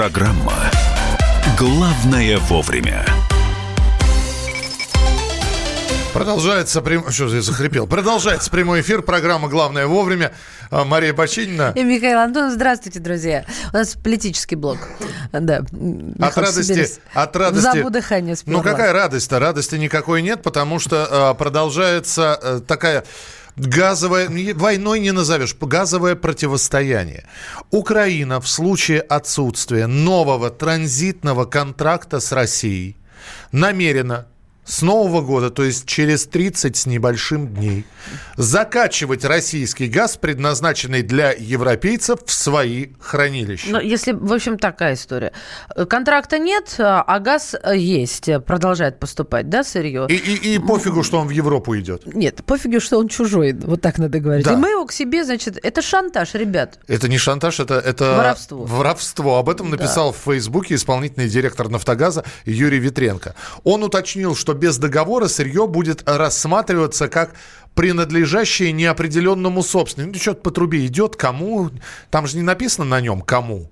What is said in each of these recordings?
Программа «Главное вовремя». Продолжается прям... Что я захрипел? Продолжается прямой эфир. Программа «Главное вовремя». А, Мария Бочинина. И Михаил Антонов. Здравствуйте, друзья. У нас политический блок. Да. От радости... От радости... Забу дыхание. Ну, какая радость-то? Радости никакой нет, потому что э, продолжается э, такая газовое, войной не назовешь, газовое противостояние. Украина в случае отсутствия нового транзитного контракта с Россией намерена с Нового года, то есть через 30 с небольшим дней, закачивать российский газ, предназначенный для европейцев, в свои хранилища. Ну, если, в общем, такая история. Контракта нет, а газ есть, продолжает поступать, да, сырье? И, и, и пофигу, что он в Европу идет. Нет, пофигу, что он чужой, вот так надо говорить. Да. И мы его к себе, значит, это шантаж, ребят. Это не шантаж, это, это воровство. воровство. Об этом написал да. в Фейсбуке исполнительный директор «Нафтогаза» Юрий Витренко. Он уточнил, что без договора сырье будет рассматриваться как принадлежащее неопределенному собственнику. Ну, что-то по трубе идет, кому? Там же не написано на нем, кому.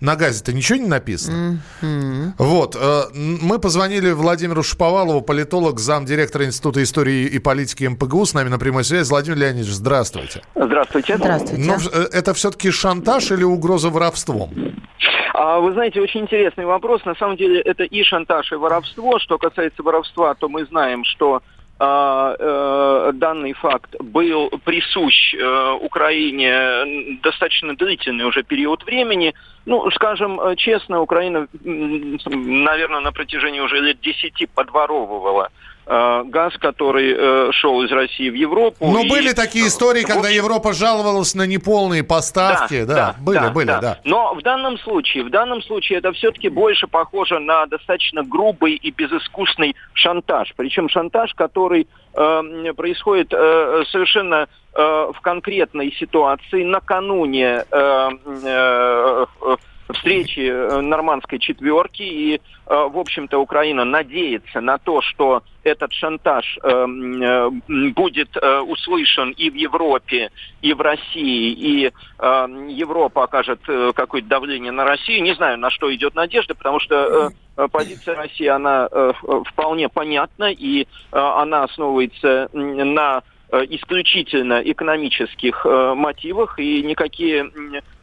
На газе-то ничего не написано. Mm-hmm. Вот. Э, мы позвонили Владимиру Шаповалову, политолог, замдиректора Института истории и политики МПГУ. С нами на прямой связи. Владимир Леонидович, здравствуйте. Здравствуйте. Здравствуйте. Но ну, это все-таки шантаж или угроза воровством? А, вы знаете, очень интересный вопрос. На самом деле это и шантаж, и воровство. Что касается воровства, то мы знаем, что э, данный факт был присущ э, Украине достаточно длительный уже период времени. Ну, скажем э, честно, Украина, наверное, на протяжении уже лет десяти подворовывала Э, газ, который э, шел из России в Европу. Но и, были такие истории, когда общем... Европа жаловалась на неполные поставки. Да, да, да были, да, были, да. да. Но в данном случае, в данном случае это все-таки больше похоже на достаточно грубый и безыскусный шантаж. Причем шантаж, который э, происходит э, совершенно э, в конкретной ситуации накануне э, э, встречи э, нормандской четверки, и, э, в общем-то, Украина надеется на то, что этот шантаж э, будет услышан и в Европе, и в России, и Европа окажет какое-то давление на Россию. Не знаю, на что идет надежда, потому что позиция России, она вполне понятна, и она основывается на исключительно экономических э, мотивах, и никакие,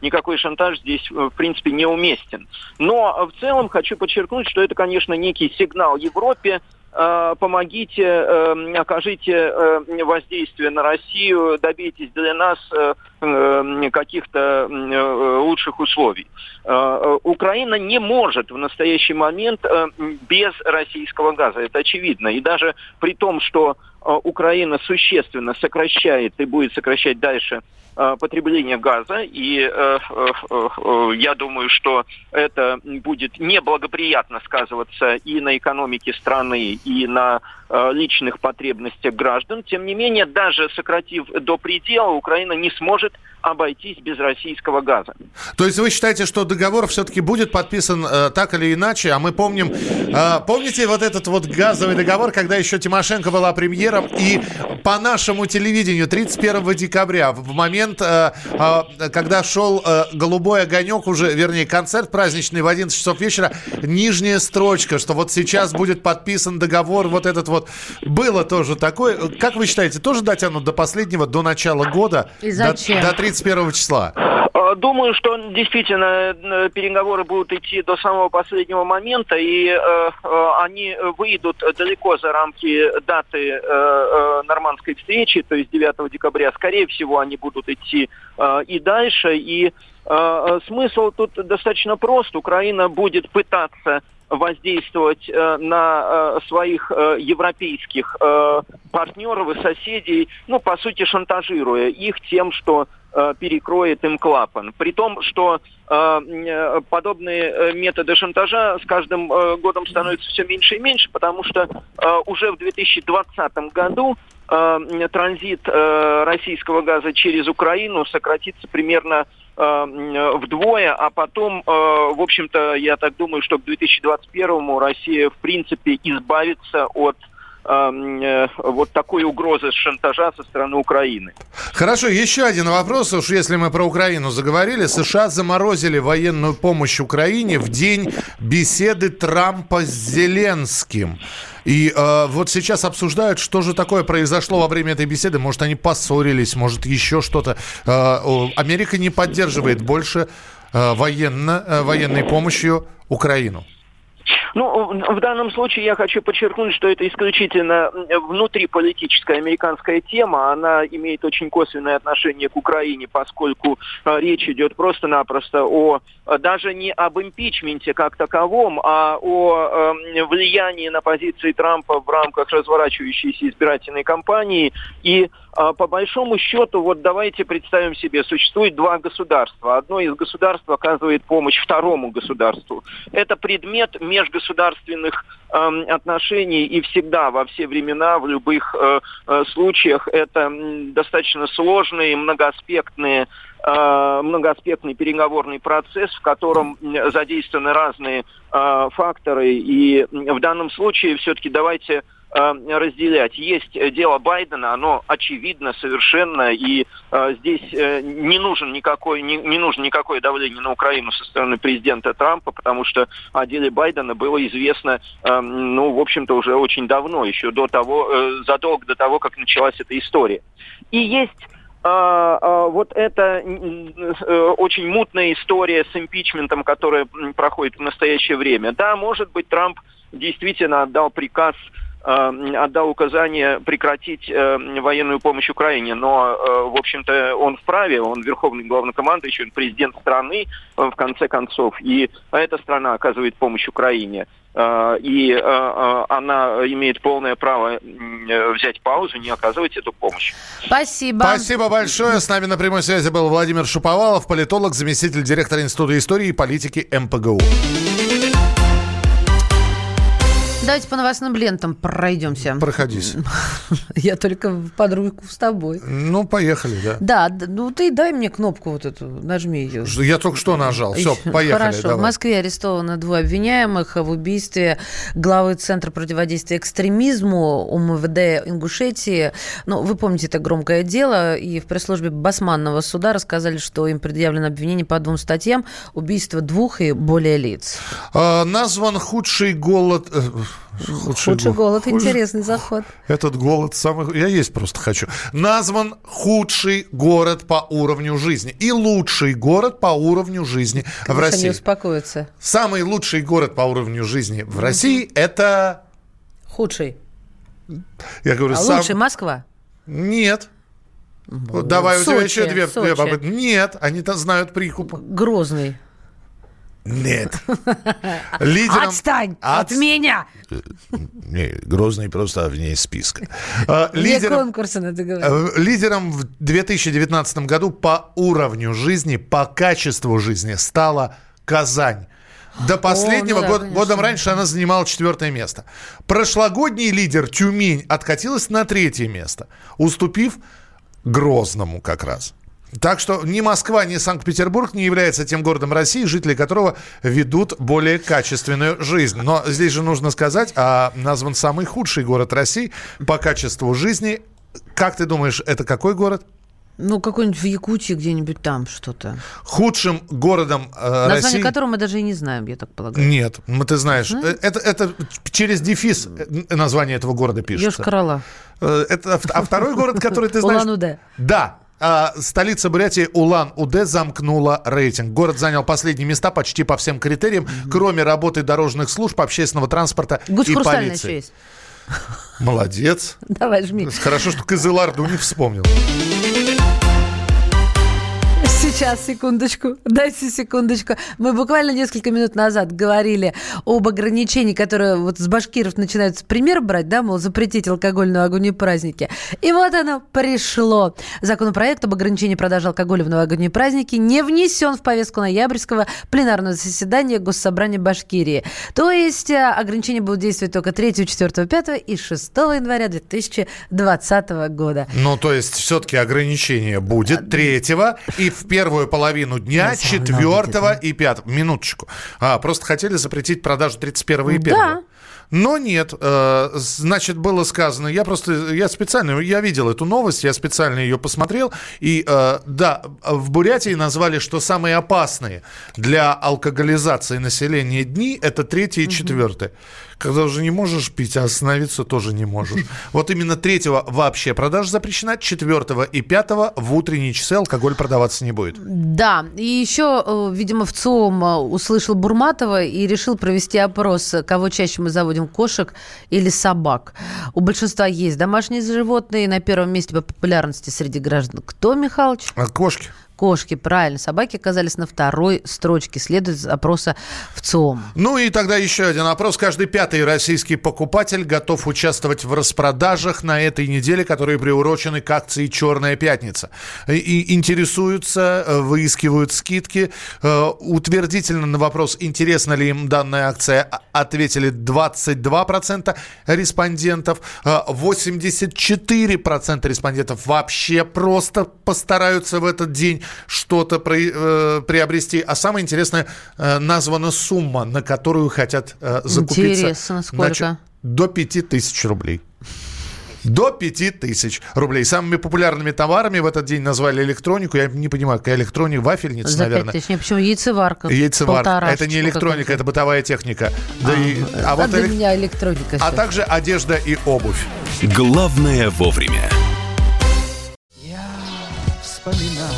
никакой шантаж здесь, э, в принципе, не уместен. Но в целом хочу подчеркнуть, что это, конечно, некий сигнал Европе, помогите, окажите воздействие на Россию, добейтесь для нас каких-то лучших условий. Украина не может в настоящий момент без российского газа, это очевидно. И даже при том, что Украина существенно сокращает и будет сокращать дальше потребление газа, и э, э, э, я думаю, что это будет неблагоприятно сказываться и на экономике страны, и на личных потребностях граждан. Тем не менее, даже сократив до предела, Украина не сможет обойтись без российского газа. То есть вы считаете, что договор все-таки будет подписан э, так или иначе? А мы помним, э, помните вот этот вот газовый договор, когда еще Тимошенко была премьером, и по нашему телевидению 31 декабря, в момент, э, э, когда шел э, «Голубой огонек», уже, вернее, концерт праздничный в 11 часов вечера, нижняя строчка, что вот сейчас будет подписан договор, вот этот вот, было тоже такое. Как вы считаете, тоже дотянут до последнего, до начала года? И зачем? До, до 31 числа? Э, думаю, что действительно э, переговоры будут идти до самого последнего момента, и э, э, они выйдут далеко за рамки даты э, э, нормандской встречи, то есть 9 декабря. Скорее всего, они будут идти э, и дальше. И э, смысл тут достаточно прост. Украина будет пытаться воздействовать э, на э, своих э, европейских э, партнеров и соседей, ну, по сути, шантажируя их тем, что Э, перекроет им клапан. При том, что э, э, подобные методы шантажа с каждым годом становятся все меньше и меньше, потому что уже в 2020 году транзит российского газа через Украину сократится примерно вдвое, а потом, в общем-то, я так думаю, что к 2021 Россия, в принципе, избавится от э, вот такой угрозы шантажа со стороны Украины. Хорошо, еще один вопрос, уж если мы про Украину заговорили. США заморозили военную помощь Украине в день беседы Трампа с Зеленским. И э, вот сейчас обсуждают, что же такое произошло во время этой беседы. Может, они поссорились, может, еще что-то. Э, Америка не поддерживает больше э, военно, э, военной помощью Украину. Ну, в данном случае я хочу подчеркнуть, что это исключительно внутриполитическая американская тема. Она имеет очень косвенное отношение к Украине, поскольку э, речь идет просто-напросто о э, даже не об импичменте как таковом, а о э, влиянии на позиции Трампа в рамках разворачивающейся избирательной кампании. И по большому счету, вот давайте представим себе, существует два государства. Одно из государств оказывает помощь второму государству. Это предмет межгосударственных э, отношений и всегда, во все времена, в любых э, э, случаях это достаточно сложные, многоаспектные э, многоаспектный переговорный процесс, в котором задействованы разные э, факторы. И в данном случае все-таки давайте разделять. Есть э, дело Байдена, оно очевидно совершенно, и э, здесь э, не нужен никакой не, не нужно никакое давление на Украину со стороны президента Трампа, потому что о деле Байдена было известно, э, ну, в общем-то, уже очень давно, еще до того, э, задолго до того, как началась эта история. И есть вот эта э, очень мутная история с импичментом, которая проходит в настоящее время. Да, может быть, Трамп действительно отдал приказ Э, отдал указание прекратить э, военную помощь Украине, но, э, в общем-то, он вправе, он верховный главнокомандующий, он президент страны, в конце концов, и эта страна оказывает помощь Украине. И она имеет полное право взять паузу, не оказывать эту помощь. Спасибо. Спасибо большое. С нами на прямой связи был Владимир Шуповалов, политолог, заместитель директора Института истории и политики МПГУ. Давайте по новостным лентам пройдемся. Проходись. Я только под руку с тобой. Ну, поехали, да. Да, ну ты дай мне кнопку вот эту, нажми ее. Я только что нажал. Все, поехали. Хорошо. Давай. В Москве арестованы двое обвиняемых в убийстве главы Центра противодействия экстремизму УМВД Ингушетии. Ну, вы помните это громкое дело, и в пресс-службе Басманного суда рассказали, что им предъявлено обвинение по двум статьям убийство двух и более лиц. А, назван худший голод э, Худший, худший голод. голод. Интересный заход. Этот голод самый... Я есть просто хочу. Назван худший город по уровню жизни. И лучший город по уровню жизни Конечно, в России. не успокоятся. Самый лучший город по уровню жизни в России – это... Худший. Я говорю, а сам... лучший Москва? Нет. Вот, Давай, Сочи, у тебя еще две, две попытки. Нет, они-то знают прикуп. Грозный. Нет. Лидером... Отстань от... от меня! Не, Грозный просто вне списка. Лидером... конкурса надо говорить. Э, лидером в 2019 году по уровню жизни, по качеству жизни стала Казань. До последнего О, ну да, года, годом раньше она занимала четвертое место. Прошлогодний лидер Тюмень откатилась на третье место, уступив Грозному как раз. Так что ни Москва, ни Санкт-Петербург не являются тем городом России, жители которого ведут более качественную жизнь. Но здесь же нужно сказать, а назван самый худший город России по качеству жизни. Как ты думаешь, это какой город? Ну, какой-нибудь в Якутии где-нибудь там что-то. Худшим городом э, Название России... которого мы даже и не знаем, я так полагаю. Нет, мы, ты знаешь, Знаем? Э, это, это через дефис э, название этого города пишется. Йошкар-Ола. Э, это, а второй город, который ты знаешь... Улан-Удэ. Да, а, столица Бурятии Улан-Удэ замкнула рейтинг. Город занял последние места почти по всем критериям, mm-hmm. кроме работы дорожных служб, общественного транспорта Гусь и полиции. еще есть. Молодец. Давай, жми. Хорошо, что Кызыларду не вспомнил. Сейчас, секундочку. Дайте секундочку. Мы буквально несколько минут назад говорили об ограничении, которое вот с башкиров начинают пример брать, да, мол, запретить алкогольную огонь праздники. И вот оно пришло. Законопроект об ограничении продажи алкоголя в новогодние праздники не внесен в повестку ноябрьского пленарного заседания Госсобрания Башкирии. То есть э, ограничения будут действовать только 3, 4, 5 и 6 января 2020 года. Ну, то есть все-таки ограничение будет 3 и в первом первую половину дня, четвертого и пятого. Минуточку. А, просто хотели запретить продажу 31 и 1. Да. Но нет, э, значит, было сказано, я просто, я специально, я видел эту новость, я специально ее посмотрел, и э, да, в Бурятии назвали, что самые опасные для алкоголизации населения дни – это третье и четвертое. Когда уже не можешь пить, а остановиться тоже не можешь. Вот именно третьего вообще продажа запрещена, четвертого и пятого в утренние часы алкоголь продаваться не будет. Да, и еще, э, видимо, в ЦИОМ э, услышал Бурматова и решил провести опрос, кого чаще мы заводим, кошек или собак. У большинства есть домашние животные, на первом месте по популярности среди граждан. Кто, Михалыч? А кошки? Кошки, правильно. Собаки оказались на второй строчке, следует опроса в ЦИОМ. Ну и тогда еще один опрос. Каждый пятый российский покупатель готов участвовать в распродажах на этой неделе, которые приурочены к акции «Черная пятница». И интересуются, э, выискивают скидки. Э, утвердительно на вопрос, интересна ли им данная акция, ответили 22% респондентов. 84% э, респондентов вообще просто постараются в этот день что-то при, э, приобрести. А самое интересное, э, названа сумма, на которую хотят э, закупиться. Интересно, сколько? Значит, до 5000 рублей. До 5000 рублей. Самыми популярными товарами в этот день назвали электронику. Я не понимаю, какая электроника, вафельница, За наверное. 5000. Нет, почему яйцеварка? Яйцеварка. Это не электроника, это бытовая техника. Да а, и, а, а вот для элек... меня электроника. А также одежда и обувь. Главное вовремя. Я вспоминаю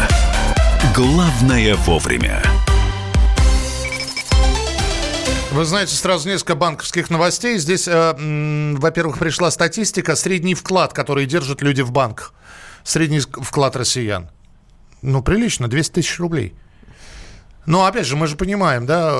Главное вовремя. Вы знаете, сразу несколько банковских новостей. Здесь, э, во-первых, пришла статистика. Средний вклад, который держат люди в банках. Средний вклад россиян. Ну, прилично, 200 тысяч рублей. Но, опять же, мы же понимаем, да,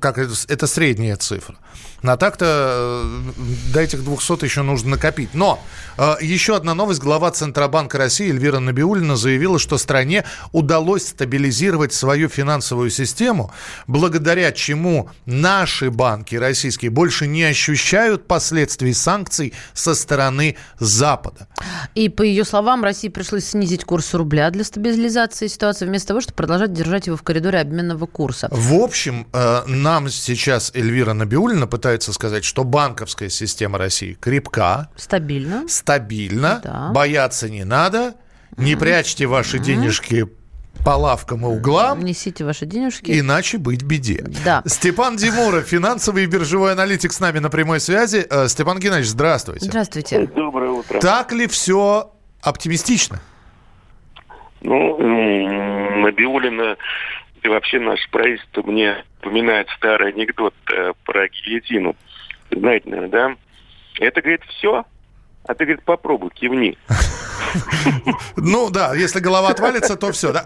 как это, это средняя цифра. На так-то э, до этих 200 еще нужно накопить. Но э, еще одна новость. Глава Центробанка России Эльвира Набиулина заявила, что стране удалось стабилизировать свою финансовую систему, благодаря чему наши банки российские больше не ощущают последствий санкций со стороны Запада. И по ее словам, России пришлось снизить курс рубля для стабилизации ситуации, вместо того, чтобы продолжать держать его в коридоре обменного курса. В общем, э, нам сейчас Эльвира Набиулина пытается пытаются сказать, что банковская система России крепка. Стабильно. Стабильно. Да. Бояться не надо. Не прячьте ваши денежки по лавкам и углам. Несите ваши денежки. Иначе быть беде. Да. Степан Димуров, финансовый и биржевой аналитик с нами на прямой связи. Э, Степан Геннадьевич, здравствуйте. Здравствуйте. Доброе утро. Так ли все оптимистично? Ну, Набиулина и вообще наше правительство мне напоминает старый анекдот э, про гильотину. Знаете, наверное, да? Это, говорит, все, а ты, говорит, попробуй, кивни. Ну да, если голова отвалится, то все. Да.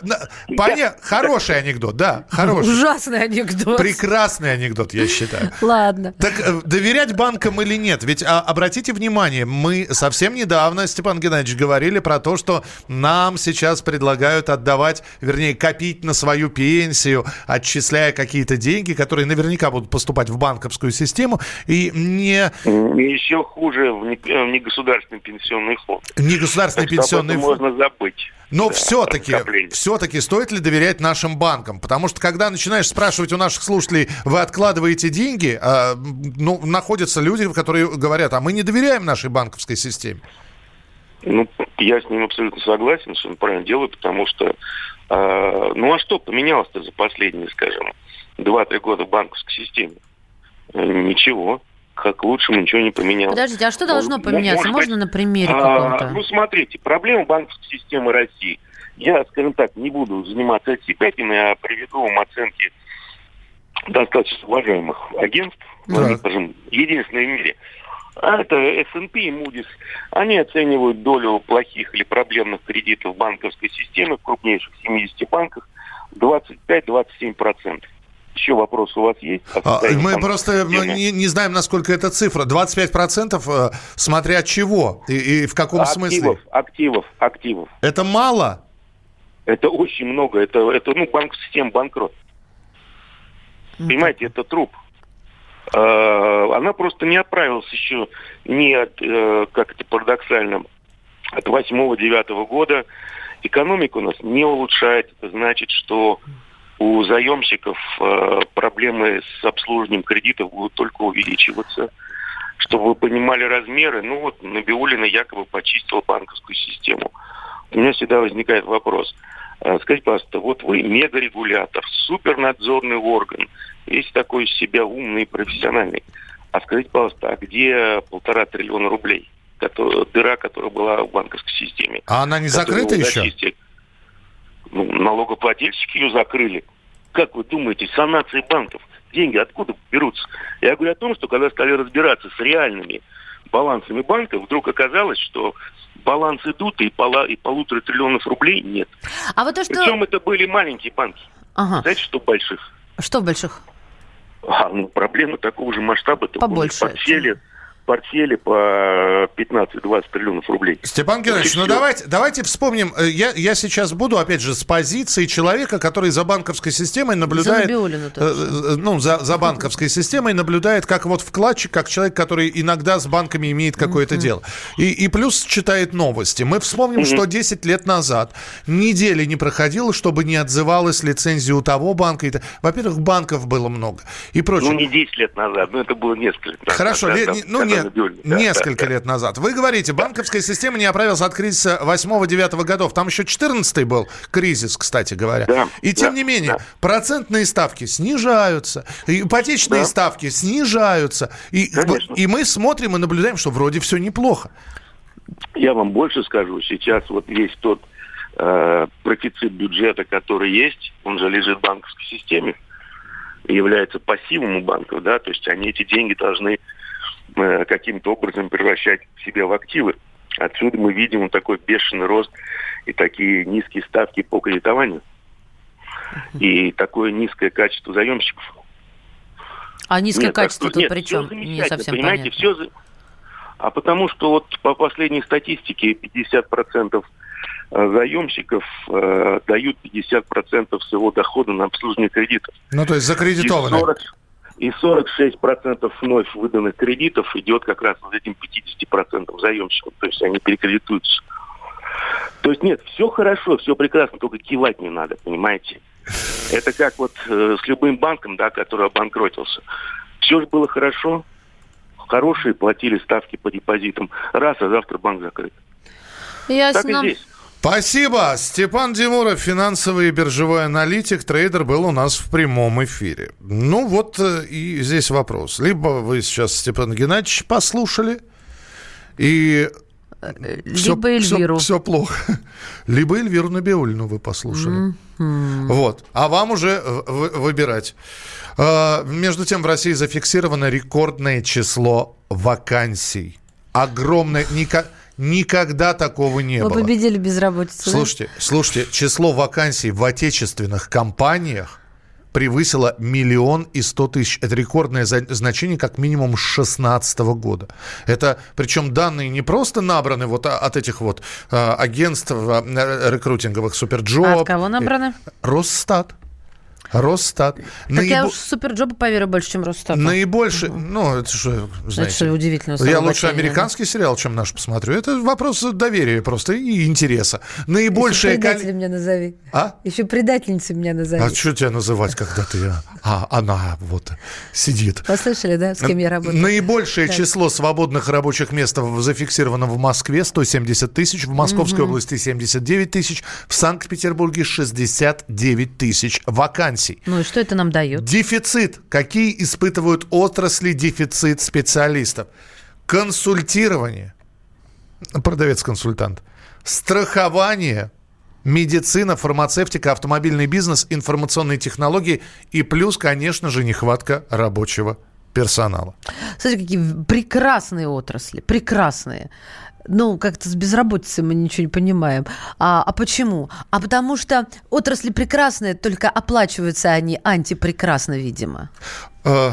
Понятно. Хороший анекдот, да, хороший. Ужасный анекдот. Прекрасный анекдот, я считаю. Ладно. Так э, доверять банкам или нет? Ведь а, обратите внимание, мы совсем недавно, Степан Геннадьевич, говорили про то, что нам сейчас предлагают отдавать, вернее, копить на свою пенсию, отчисляя какие-то деньги, которые наверняка будут поступать в банковскую систему и не... Еще хуже в негосударственный пенсионный фонд. Негосударственный пенсионный фонд. можно забыть. Но да, все-таки, все-таки стоит ли доверять нашим банкам? Потому что когда начинаешь спрашивать у наших слушателей, вы откладываете деньги, э, ну, находятся люди, которые говорят, а мы не доверяем нашей банковской системе. Ну, я с ним абсолютно согласен, что он правильно делает, потому что, э, ну а что поменялось-то за последние, скажем, 2-3 года в банковской системе? Ничего. Как лучшему ничего не поменялось. Подождите, а что должно Ну, поменяться? может Можно на примере А, каком-то? ну, смотрите, проблема банковской системы России. Я, скажем так, не буду заниматься отсекатиной, а приведу вам оценки достаточно уважаемых агентств, они, скажем, единственные в мире. А это S&P и Moody's. Они оценивают долю плохих или проблемных кредитов банковской системы в крупнейших 70 банках 25-27%. Еще вопрос у вас есть? А, Мы просто ну, не, не знаем, насколько это цифра. 25% э, смотря чего и, и в каком смысле. активов, активов, активов. Это мало? Это очень много. Это, это ну, банк систем банкрот. Понимаете, это труп. Э, Она просто не оправилась еще не от, э, как это парадоксально, от восьмого-девятого года. Экономика у нас не улучшает. Это значит, что у заемщиков э, проблемы с обслуживанием кредитов будут только увеличиваться. Чтобы вы понимали размеры, ну вот Набиулина якобы почистила банковскую систему. У меня всегда возникает вопрос. Э, Скажите, пожалуйста, вот вы мегарегулятор, супернадзорный орган, весь такой из себя умный и профессиональный. А скажите, пожалуйста, а где полтора триллиона рублей? Кото- дыра, которая была в банковской системе. А она не закрыта еще? зачистили? Ну, налогоплательщики ее закрыли. Как вы думаете, санации банков, деньги откуда берутся? Я говорю о том, что когда стали разбираться с реальными балансами банков, вдруг оказалось, что баланс идут, и, пола, и полутора триллионов рублей нет. А вот то, что... Причем это были маленькие банки. Ага. Знаете, что больших? Что больших? А, ну, проблемы такого же масштаба. Побольше. Портфели, портфели по 15-20 триллионов рублей. Степан Геннадьевич, ну давайте, давайте вспомним. Э, Я, я сейчас буду, опять же, с позиции человека, который за банковской системой наблюдает... Набиуллину э, э, ну, за, за банковской системой наблюдает как вот вкладчик, как человек, который иногда с банками имеет какое-то дело. И, и плюс читает новости. Мы вспомним, что 10 лет назад недели не проходило, чтобы не отзывалась лицензия у того банка. Во-первых, банков было много и прочее. Ну, не 10 лет назад, но это было несколько лет назад. Хорошо, да, не- ну когда Набиуллина, да, несколько да, да. лет назад. Вы говорите, банковская система не оправилась от кризиса 8-9 годов. Там еще 14 был кризис, кстати говоря. Да, И тем да, не менее, да. процентные ставки снижаются, ипотечные Да. ставки снижаются. И, Конечно. и мы смотрим и наблюдаем, что вроде все неплохо. Я вам больше скажу. Сейчас вот весь тот э, профицит бюджета, который есть, он же лежит в банковской системе, является пассивом у банков, да, то есть они эти деньги должны каким-то образом превращать себе в активы. Отсюда мы видим вот такой бешеный рост и такие низкие ставки по кредитованию. И такое низкое качество заемщиков. А низкое Нет, так качество что- тут нет, при чем? Не совсем понимаете, понятно. все... А потому что вот по последней статистике 50% э, заемщиков э, дают 50% своего дохода на обслуживание кредитов. Ну, то есть И, закредитованные. 40 и 46% вновь выданных кредитов идет как раз вот этим 50% заемщикам. То есть они перекредитуются. То есть нет, все хорошо, все прекрасно, только кивать не надо, понимаете? Это как вот э, с любым банком, да, который обанкротился. Все же было хорошо, хорошие платили ставки по депозитам. Раз, а завтра банк закрыт. Так и Ясно. здесь. Спасибо. Степан Димуров, финансовый и биржевой аналитик, трейдер, был у нас в прямом эфире. Ну вот э, и здесь вопрос. Либо вы сейчас Степан Геннадьевич послушали, и Либо Эльвиру. Все, плохо. Либо Эльвиру Набиулину вы послушали. Вот. А вам уже э, вы- выбирать. Э, Между тем в России зафиксировано рекордное число вакансий. Огромное. Ника- Никогда такого не Вы было. победили безработицу. да? Слушайте, слушайте, число вакансий в отечественных компаниях превысило миллион и сто тысяч. Это рекордное значение как минимум с 2016 года. Это, причем данные не просто набраны вот а- от этих вот а, агентств а, рекрутинговых, Superjob. А от кого набраны? Росстат. Росстат. Так я Наибо- уж Суперджоба поверю больше, чем Росстату. Наибольше, ну, это что, знаете. что удивительного Я лучше американский сериал, чем наш посмотрю. Это вопрос доверия просто и интереса. Наибольшее Еще предателя количество... меня назови. А? Еще предательницу меня назови. А что тебя называть, когда ты... А, она вот сидит. Послышали, да, с кем я работаю? Наибольшее Так. число свободных рабочих мест зафиксировано в Москве 170 тысяч, в Московской области 79 тысяч, в Санкт-Петербурге 69 тысяч вакансий. Вакансий. Ну и что это нам дает? Дефицит. Какие испытывают отрасли дефицит специалистов? Консультирование. Продавец-консультант. Страхование. Медицина, фармацевтика, автомобильный бизнес, информационные технологии и плюс, конечно же, нехватка рабочего персонала. Смотрите, какие прекрасные отрасли, прекрасные. Ну, как-то с безработицей мы ничего не понимаем. А, а почему? А потому что отрасли прекрасные, только оплачиваются они антипрекрасно, видимо. Э,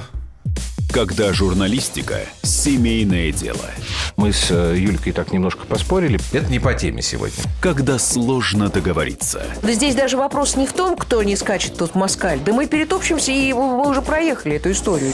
Когда журналистика – семейное дело. Мы с э, Юлькой так немножко поспорили. Это не по теме сегодня. Когда сложно договориться. Да здесь даже вопрос не в том, кто не скачет тут в москаль. Да мы перетопчемся, и мы уже проехали эту историю.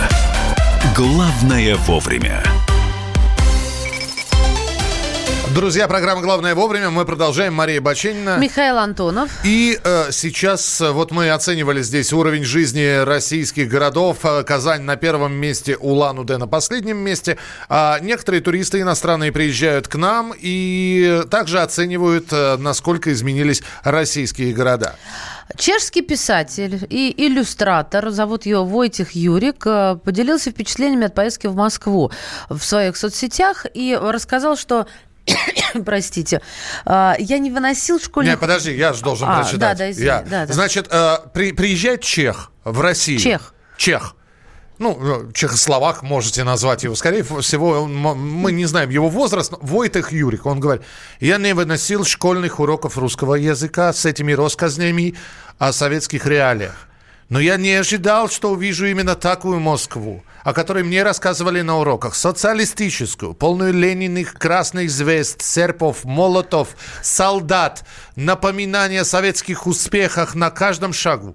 «Главное вовремя». Друзья, программа «Главное вовремя». Мы продолжаем. Мария Баченина. Михаил Антонов. И э, сейчас э, вот мы оценивали здесь уровень жизни российских городов. Э, Казань на первом месте, Улан-Удэ на последнем месте. А некоторые туристы иностранные приезжают к нам и также оценивают, э, насколько изменились российские города. Чешский писатель и иллюстратор, зовут его Войтих Юрик, поделился впечатлениями от поездки в Москву в своих соцсетях и рассказал, что Простите, э, я не выносил школьных... Не, подожди, я же должен А, прочитать. да, да, извини, Я. да, да. Значит, э, при- приезжает чех в Россию. Чех. Чех. Ну, э, чехословак можете назвать его. Скорее всего, он- мы не знаем его возраст. но Войтых Юрик, он говорит, я не выносил школьных уроков русского языка с этими рассказнями о советских реалиях. Но я не ожидал, что увижу именно такую Москву, о которой мне рассказывали на уроках. Социалистическую, полную Лениных, красных звезд, серпов, молотов, солдат, напоминания о советских успехах на каждом шагу.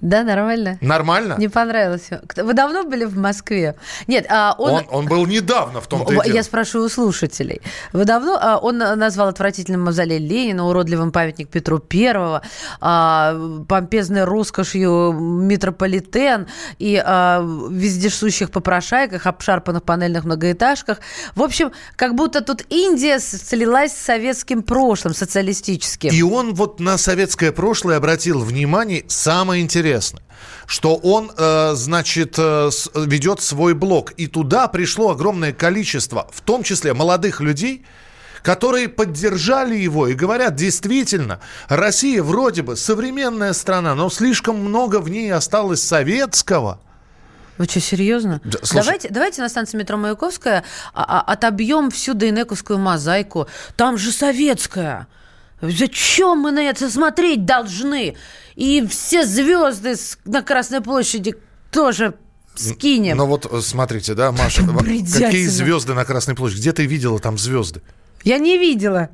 Да, нормально. Нормально? Не понравилось. Вы давно были в Москве? Нет, а он... Он, он был недавно в том-то О, дело. Я спрашиваю у слушателей. Вы давно... а, Он назвал отвратительным мавзолей Ленина, уродливым памятник Петру Первого, а, помпезной роскошью метрополитен и а, вездесущих попрошайках, обшарпанных панельных многоэтажках. В общем, как будто тут Индия слилась с советским прошлым, социалистическим. И он вот на советское прошлое обратил внимание. Самое интересное, что он, э, значит, э, ведет свой блог. И туда пришло огромное количество, в том числе молодых людей, которые поддержали его и говорят, действительно, Россия вроде бы современная страна, но слишком много в ней осталось советского. Вы что, серьезно? Да, слушай- давайте, давайте на станции метро Маяковская а- а- отобьем всю Дейнековскую мозаику. Там же советская. Зачем мы на это смотреть должны? И все звезды на Красной площади тоже скинем. Но вот э, смотрите, да, Маша, какие звезды на Красной площади? Где ты видела там звезды? Я не видела.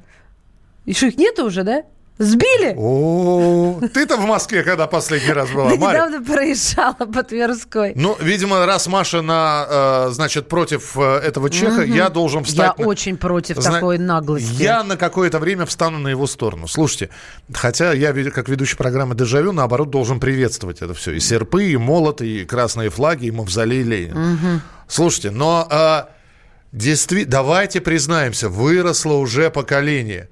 И что, их нету уже, да? Сбили? О, ты-то в Москве когда последний раз была, Да недавно проезжала по Тверской. Ну, видимо, раз Маша на, э, значит, против э, этого чеха, я должен Я встать... на- очень против такой наглости. Я на какое-то время встану на его сторону. Слушайте, хотя я, как ведущий программы «Дежавю», наоборот, должен приветствовать это все. И серпы, и молоты, и красные флаги, и мавзолей Ленина. Слушайте, но э, действи- давайте признаемся, выросло уже поколение.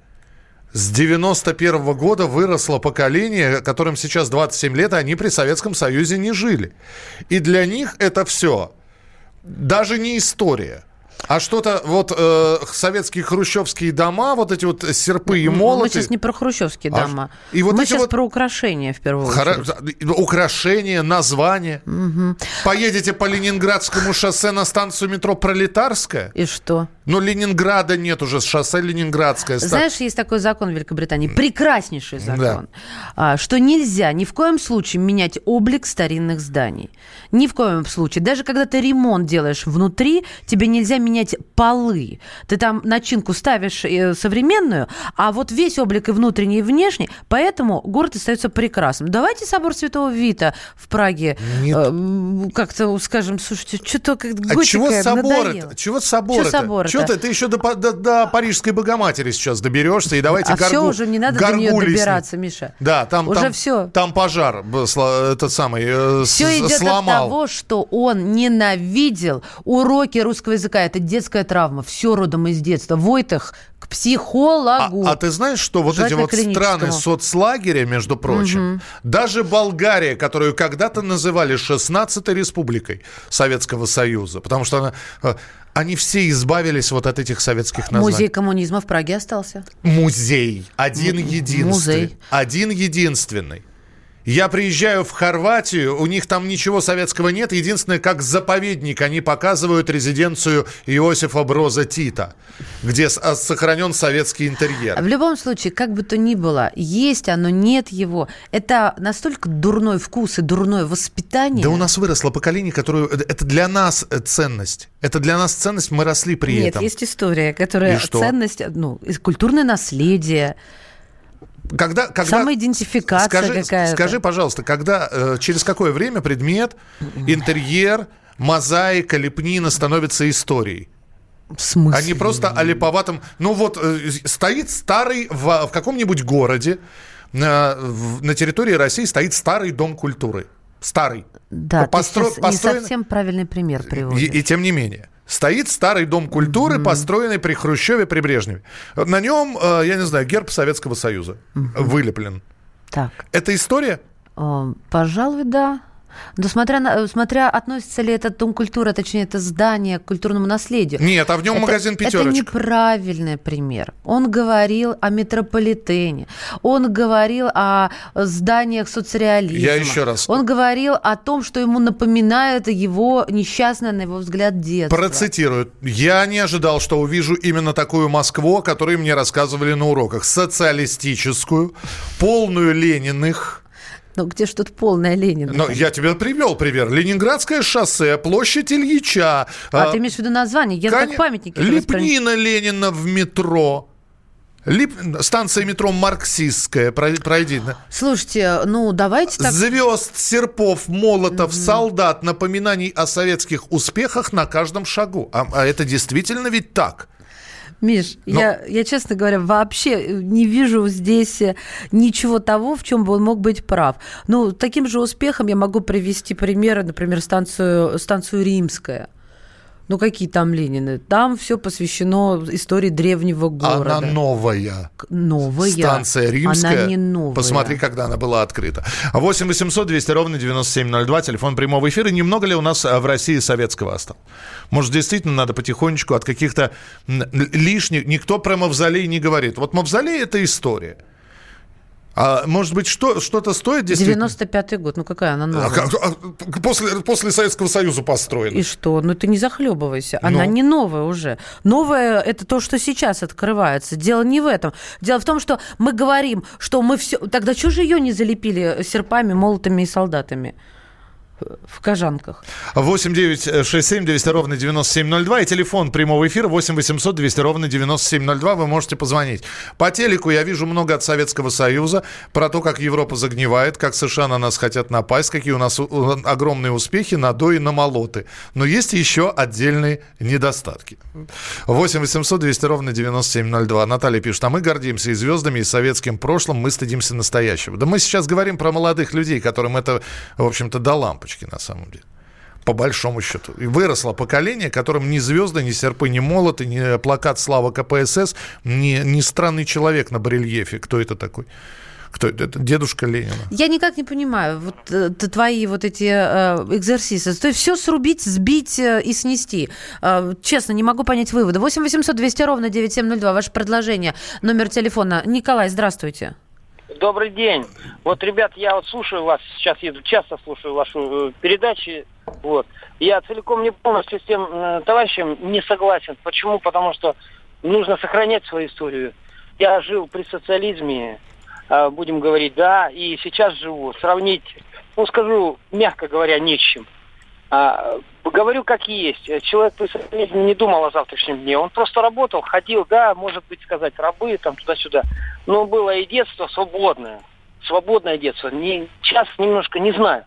С 91 года выросло поколение, которым сейчас 27 лет, и они при Советском Союзе не жили. И для них это все даже не история. А что-то вот э, советские хрущевские дома, вот эти вот серпы и Мы молоты. сейчас не про хрущевские А дома. и вот Мы сейчас вот- про украшения в первую Хоро- очередь. Украшения, названия. Поедете по Ленинградскому шоссе на станцию метро Пролетарская. И что? Но Ленинграда нет уже, шоссе Ленинградское. Знаешь, есть такой закон в Великобритании, прекраснейший Да. закон, а, что нельзя ни в коем случае менять облик старинных зданий. Ни в коем случае. Даже когда ты ремонт делаешь внутри, тебе нельзя менять менять полы. Ты там начинку ставишь э, современную, а вот весь облик и внутренний, и внешний, поэтому город остается прекрасным. Давайте собор Святого Вита в Праге э, как-то скажем, слушайте, что-то как А чего собор это? Чего собор собор-то? Чё ты, ты еще до, до- до Парижской Богоматери сейчас доберешься, и давайте А все горгу- уже не надо до нее добираться, Миша. Да, там, Уже там, всё. там пожар, этот самый, э, Все идет сломал. от того, что он ненавидел уроки русского языка. Это детская травма. Все родом из детства. Войтах к А, психологу. а ты знаешь, что вот эти вот страны соцлагеря, между прочим, даже Болгария, которую когда-то называли 16-й республикой Советского Союза, потому что она, э, они все избавились вот от этих советских названий. Музей коммунизма в Праге остался. Музей. Один единственный. музей. Один единственный. Я приезжаю в Хорватию, у них там ничего советского нет. Единственное, как заповедник, они показывают резиденцию Иосифа Броза Тита, где а, сохранен советский интерьер. В любом случае, как бы то ни было, есть оно, нет его. Это настолько дурной вкус и дурное воспитание. Да у нас выросло поколение, которое... Это для нас э, ценность. Это для нас ценность, мы росли при Нет, этом. есть история, которая ценность, ну, культурное наследие, Когда, когда... самоидентификация скажи, какая-то. скажи, пожалуйста, когда, э, через какое время предмет, интерьер, мозаика, лепнина становится историей? В смысле? Они просто олиповатым... Ну вот, э, стоит старый в, в каком-нибудь городе, на, в- на территории России стоит старый дом культуры. Старый. Да, Постро- ты построен- не совсем правильный пример И, приводишь. и тем не менее. Стоит старый дом культуры, построенный при Хрущеве, при Брежневе. На нем, э, я не знаю, герб Советского Союза вылеплен. Так, Это история? э, пожалуй, да. Но смотря, на, смотря относится ли этот дом культуры, точнее, это здание к культурному наследию. Нет, а в нем Это- магазин Это пятерочка. неправильный пример. Он говорил о метрополитене, он говорил о зданиях соцреализма. Я еще раз- Он говорил о том, что ему напоминает его несчастное, на его взгляд, детство. Процитирую. Я не ожидал, что увижу именно такую Москву, о которой мне рассказывали на уроках. Социалистическую, полную Лениных. Ну, где ж тут полная Ленина? Но я тебе привел пример. Ленинградское шоссе, площадь Ильича. А, ты имеешь в виду название? Я Коня- как памятники. Лепнина Ленина в метро. Лип- Станция метро марксистская. Прой- Пройди. Слушайте, ну давайте так. Звезд, серпов, молотов, солдат, напоминаний о советских успехах на каждом шагу. А, а это действительно ведь так. Миш, Но- я, я, честно говоря, вообще не вижу здесь э, ничего того, в чем бы он мог быть прав. Ну, таким же успехом я могу привести примеры, например, станцию, станцию Римская. Ну, какие там Ленины? Там все посвящено истории древнего города. Она новая. Новая. Станция Римская. Она не новая. Посмотри, когда она была открыта. 8 800 200 ровно 9702, телефон прямого эфира. Немного ли у нас а, в России советского осталось? Может, действительно надо потихонечку от каких-то лишних... Никто про мавзолей не говорит. Вот мавзолей – это история. А может быть, что, что-то стоит действительно? 95-й год, ну какая она А новая? как- а, после, после Советского Союза построена. И что? Ну ты не захлебывайся. Она Ну. не новая уже. Новая это то, что сейчас открывается. Дело не в этом. Дело в том, что мы говорим, что мы все. Тогда что же ее не залепили серпами, молотами и солдатами? В кожанках. 8 9 6 7 200 ровно 9702 и телефон прямого эфира 8 800 200 ровно 9702. Вы можете позвонить. По телеку я вижу много от Советского Союза про то, как Европа загнивает, как США на нас хотят напасть, какие у нас у- огромные успехи на до и на молоты. Но есть еще отдельные недостатки. 8 800 200 ровно 9702. Наталья пишет, а мы гордимся и звездами, и советским прошлым, мы стыдимся настоящего. Да мы сейчас говорим про молодых людей, которым это, в общем-то, до лампочки на самом деле. По большому счету. И выросло поколение, которым ни звезды, ни серпы, ни молоты, ни плакат «Слава КПСС», ни, ни странный человек на барельефе. Кто это такой? Кто это? Это дедушка Ленина. Я никак не понимаю, вот э, твои вот эти э, экзерсисы. То есть все срубить, сбить э, и снести. Э, честно, не могу понять вывода. 8 800 200 ровно 9702. Ваше предложение. Номер телефона. Николай, здравствуйте. Добрый день. Вот, ребят, я вот слушаю вас, сейчас еду, часто слушаю вашу э, передачи. Вот. Я целиком не полностью с тем э, товарищем не согласен. Почему? Потому что нужно сохранять свою историю. Я жил при социализме, э, будем говорить, да, и сейчас живу. Сравнить, ну, скажу, мягко говоря, не с чем. А, говорю как есть. Человек своей жизни не думал о завтрашнем дне. Он просто работал, ходил, да, может быть, сказать, рабы, там, туда-сюда. Но было и детство свободное. Свободное детство. Не, сейчас немножко не знаю.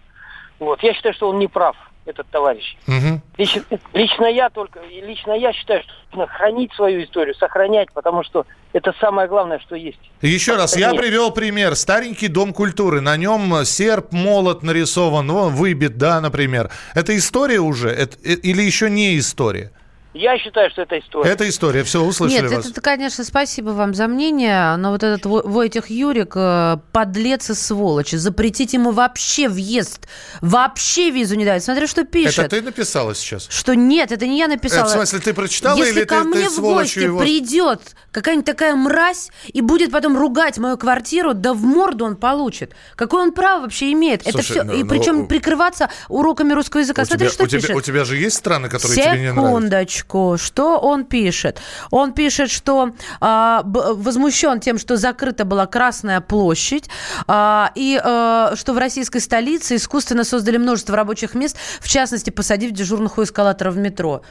Вот. Я считаю, что он не прав, этот товарищ. Мгм. Лично, лично я только, лично я считаю, что нужно хранить свою историю, сохранять, потому что это самое главное, что есть. Еще раз, я Нет. привел пример. Старенький дом культуры. На нем серп, молот нарисован, вон, выбит, да, например. Это история уже? Это- э, или еще не история? Я считаю, что это история. Это история. Все, услышали Нет, вас. это, конечно, спасибо вам за мнение, но вот этот Во- Войтих Юрик, э, подлец и сволочь, запретить ему вообще въезд, вообще визу не дать. Смотри, что пишет. Это ты написала сейчас? Что нет, это не я написала. Это, в смысле, ты прочитала Если или ко ты, мне ты в гости его... придет какая-нибудь такая мразь и будет потом ругать мою квартиру, да в морду он получит. Какое он право вообще имеет? это Слушай, все. ну, и ну, причем у- прикрываться уроками русского языка. У Смотри, тебя, что у, тебя, пишет. у тебя же есть страны, которые тебе не нравятся? Секундочку. Что он пишет? Он пишет, что б- возмущен тем, что закрыта была Красная площадь, а, и а, что в российской столице искусственно создали множество рабочих мест, в частности, посадив дежурных у эскалатора в метро.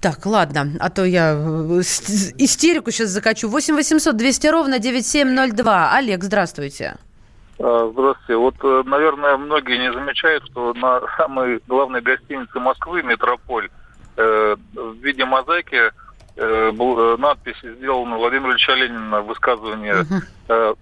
Так, ладно, а то я э, истерику сейчас закачу. 8 800 200 ровно 9702. Олег, здравствуйте. А, Здравствуйте. Вот, э, наверное, многие не замечают, что на самой главной гостинице Москвы, «Метрополь», э, в виде мозаики э, был, э, надпись сделана Владимира Ильича Ленина, высказывание э,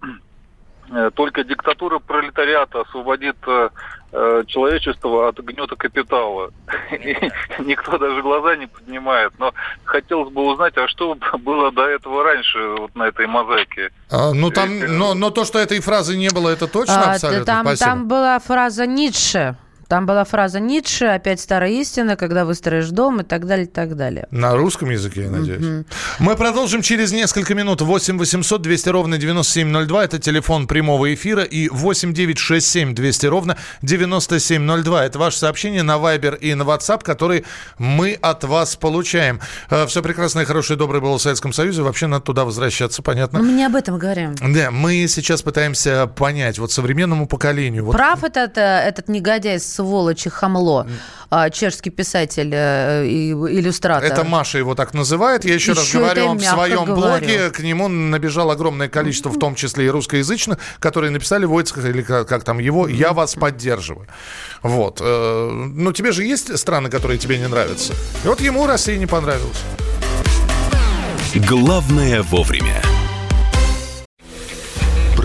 э, «Только диктатура пролетариата освободит э, э, человечество от гнета капитала». И никто даже глаза не поднимает. Но хотелось бы узнать, а что было до этого раньше вот на этой мозаике? А, ну, там, но, но то, что этой фразы не было, это точно А, абсолютно? там, Спасибо. там была фраза Ницше. Там была фраза Ницше, опять старая истина, когда выстроишь дом и так далее, и так далее. На русском языке, я надеюсь. Мы продолжим через несколько минут. 8 800 200 ровно 9702. Это телефон прямого эфира. И 8 967 200 ровно 9702. Это ваше сообщение на Viber и на WhatsApp, которые мы от вас получаем. Все прекрасно и хорошее доброе было в Советском Союзе. Вообще надо туда возвращаться, понятно? Но мы не об этом говорим. Да, мы сейчас пытаемся понять, вот современному поколению. Вот Прав этот, э, этот негодяй, сволочь и хамло, а, чешский писатель э, и иллюстратор. Это Маша его так называет. Я еще, раз Еще говорю, это он в своем говорю. блоге, к нему набежало огромное количество, в том числе и русскоязычных, которые написали Войцех, или как, как там его, я вас поддерживаю. Вот. Э, Ну, тебе же есть страны, которые тебе не нравятся? И вот ему Россия не понравилась. Главное вовремя.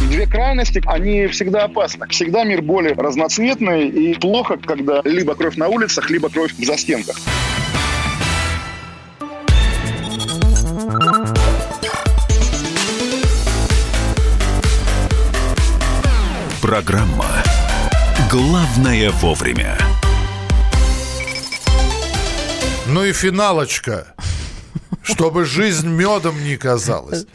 Две крайности, они всегда опасны. Всегда мир более разноцветный и плохо, когда либо кровь на улицах, либо кровь в застенках. Программа «Главное вовремя». Ну и финалочка. Чтобы жизнь медом не казалась.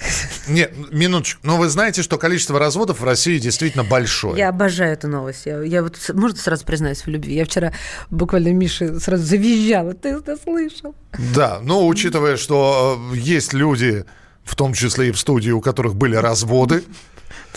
Нет, минуточку. Но вы знаете, что количество разводов в России действительно большое. Я обожаю эту новость. Я, я вот, можно сразу признаюсь в любви? Я вчера буквально Мише сразу завизжала. Ты это слышал? Да, но учитывая, что э, есть люди, в том числе и в студии, у которых были разводы,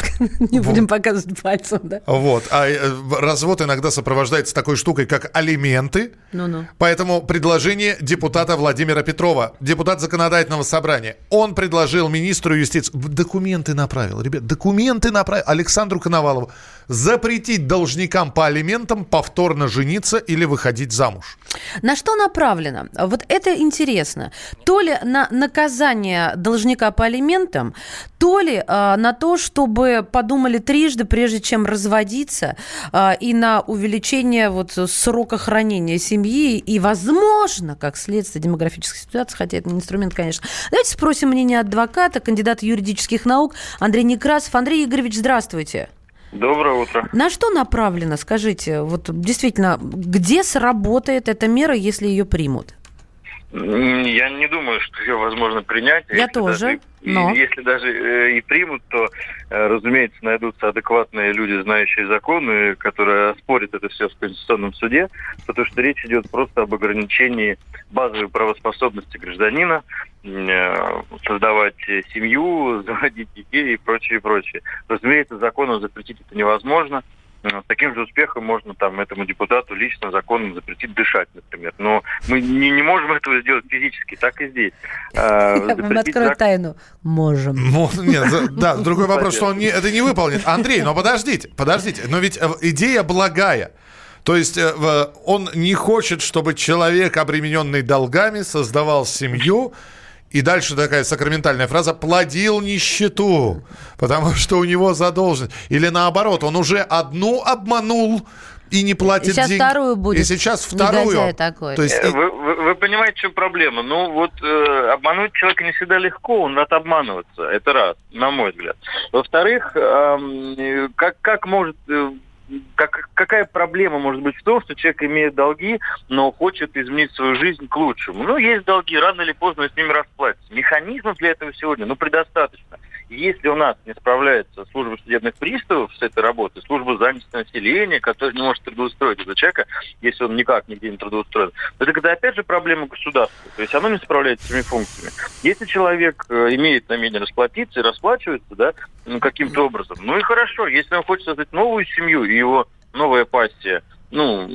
Не будем показывать пальцем, да? Вот. А э, развод иногда сопровождается такой штукой, как алименты. Ну-ну. Поэтому предложение депутата Владимира Петрова, депутат законодательного собрания, он предложил министру юстиции, документы направил, ребят, документы направил Александру Коновалову, запретить должникам по алиментам повторно жениться или выходить замуж. На что направлено? Вот это интересно. То ли на наказание должника по алиментам, то ли а, на то, чтобы подумали трижды, прежде чем разводиться, а, и на увеличение вот срока хранения семьи, и, возможно, как следствие демографической ситуации, хотя это не инструмент, конечно. Давайте спросим мнение адвоката, кандидата юридических наук Андрей Некрасов. Андрей Игоревич, здравствуйте. Доброе утро. На что направлено, скажите, вот действительно, где сработает эта мера, если ее примут? Я не думаю, что ее возможно принять. Я Если тоже, даже- но... и- Если даже э, и примут, то, э, разумеется, найдутся адекватные люди, знающие законы, которые оспорят это все в Конституционном суде, потому что речь идет просто об ограничении базовой правоспособности гражданина, э, создавать семью, заводить детей и прочее, прочее. Разумеется, законом запретить это невозможно. Э, С таким же успехом можно там этому депутату лично законом запретить дышать, например. Но мы не, не можем этого сделать физически, так и здесь. Э, Я вам открою зак- тайну. Можем. Мо- Нет, да, другой вопрос, что он не, это не выполнит. Андрей, но подождите, подождите, но ведь э, идея благая. То есть э, он не хочет, чтобы человек, обремененный долгами, создавал семью, и дальше такая сакраментальная фраза «плодил нищету», потому что у него задолженность. Или наоборот, он уже одну обманул и не платит И сейчас деньги. вторую будет. И сейчас вторую. Такой. То есть Э, Вы, вы- вы понимаете, в чем проблема? Ну, вот э, обмануть человека не всегда легко, он рад обманываться. Это раз, на мой взгляд. Во-вторых, э, как, как может... как, какая проблема может быть в том, что человек имеет долги, но хочет изменить свою жизнь к лучшему? Ну, есть долги, рано или поздно с ними расплатится. Механизмов для этого сегодня, ну, предостаточно. Если у нас не справляется служба судебных приставов с этой работой, служба занятости населения, которая не может трудоустроить этого человека, если он никак нигде не трудоустроен, то это когда опять же проблема государства. То есть оно не справляется с своими функциями. Если человек э, имеет намерение расплатиться и расплачивается, да, ну, каким-то образом, ну и хорошо. Если он хочет создать новую семью, и его новая пассия, ну,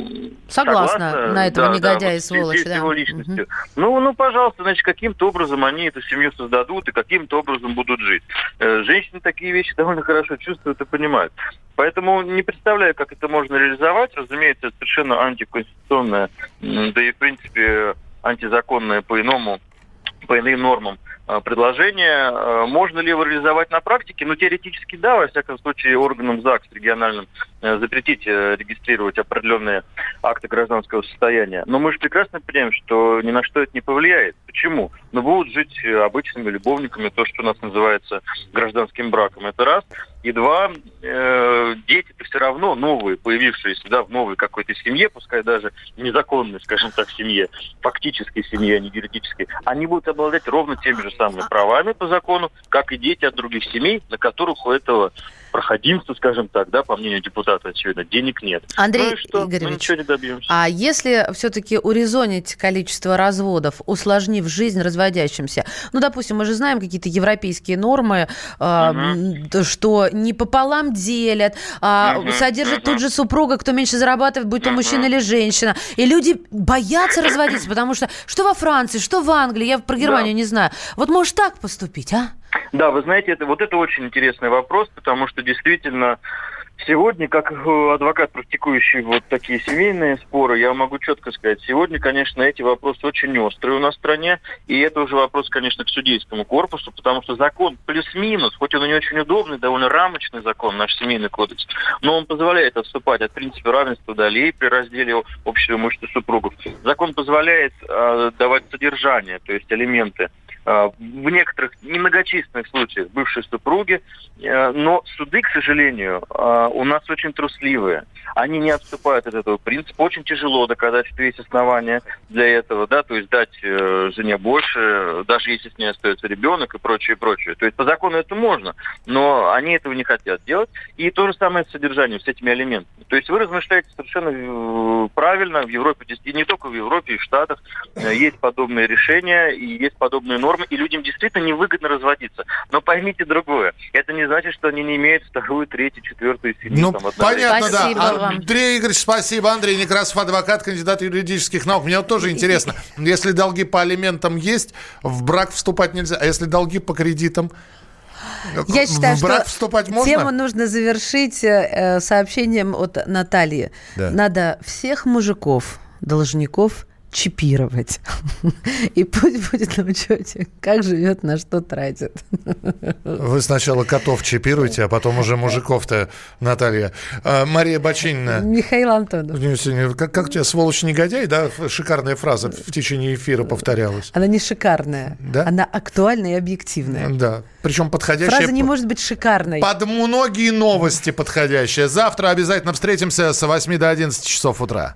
Согласна на этого да, негодяя да, и вот сволочи, с- с да. его личностью. Ну, ну, пожалуйста, значит, каким-то образом они эту семью создадут и каким-то образом будут жить. Э, Женщины такие вещи довольно хорошо чувствуют и понимают. Поэтому не представляю, как это можно реализовать. Разумеется, это совершенно антиконституционное, да и, в принципе, антизаконное по-иному, по иным нормам предложение. Э, Можно ли его реализовать на практике? Ну, теоретически да, во всяком случае, органам ЗАГС региональным э, запретить э, регистрировать определенные акты гражданского состояния. Но мы же прекрасно понимаем, что ни на что это не повлияет. Почему? Ну, будут жить э, обычными любовниками, то, что у нас называется гражданским браком. Это раз. И два, э, дети-то все равно новые, появившиеся да, в новой какой-то семье, пускай даже незаконной, скажем так, семье, фактической семье, а не юридической, они будут обладать ровно теми же самыми правами по закону, как и дети от других семей, на которых у этого проходимца, скажем так, да, по мнению депутата, очевидно, денег нет. Андрей ну что? Мы Игоревич, ничего не добьемся. А если все-таки урезонить количество разводов, усложнив жизнь разводящимся, ну, допустим, мы же знаем какие-то европейские нормы, э, что не пополам делят, а Мгм, содержат тут же супруга, кто меньше зарабатывает, будь то мужчина или женщина. И люди боятся разводиться, потому что что во Франции, что в Англии, я про Германию не знаю. Вот можешь так поступить, а? Да, вы знаете, это, вот это очень интересный вопрос, потому что действительно сегодня, как э, адвокат, практикующий вот такие семейные споры, я могу четко сказать, сегодня, конечно, эти вопросы очень острые у нас в стране, и это уже вопрос, конечно, к судейскому корпусу, потому что закон плюс-минус, хоть он и не очень удобный, довольно рамочный закон, наш семейный кодекс, но он позволяет отступать от принципа равенства долей при разделе общего имущества супругов. Закон позволяет э, давать содержание, то есть элементы в некоторых немногочисленных случаях бывшие супруги, э, но суды, к сожалению, э, у нас очень трусливые. Они не отступают от этого принципа. Очень тяжело доказать, что есть основания для этого, да, то есть дать э, жене больше, даже если с ней остается ребенок и прочее, прочее. То есть по закону это можно, но они этого не хотят делать. И то же самое с содержанием, с этими элементами. То есть вы размышляете совершенно э, правильно. В Европе, и не только в Европе, и в Штатах э, есть подобные решения и есть подобные нормы, нормы, и людям действительно невыгодно разводиться. Но поймите другое. Это не значит, что они не имеют вторую, третью, четвертую семью. Ну, там, одновременно. понятно, да. Андрей Игоревич, спасибо. Андрей Некрасов, адвокат, кандидат юридических наук. Мне вот тоже интересно, если долги по алиментам есть, в брак вступать нельзя. А если долги по кредитам? Я считаю, в брак что вступать можно? тему нужно завершить э, сообщением от Натальи. Да. Надо всех мужиков, должников чипировать. И пусть будет на учете, как живет, на что тратит. Вы сначала котов чипируете, а потом уже мужиков-то, Наталья. А, Мария Бочинина. Михаил Антонов. Как, как у тебя, сволочь-негодяй, да? Шикарная фраза в течение эфира повторялась. Она не шикарная, Да? она актуальная и объективная. Да. Причем подходящая... Фраза не может быть шикарной. Под многие новости подходящая. Завтра обязательно встретимся с 8 до 11 часов утра.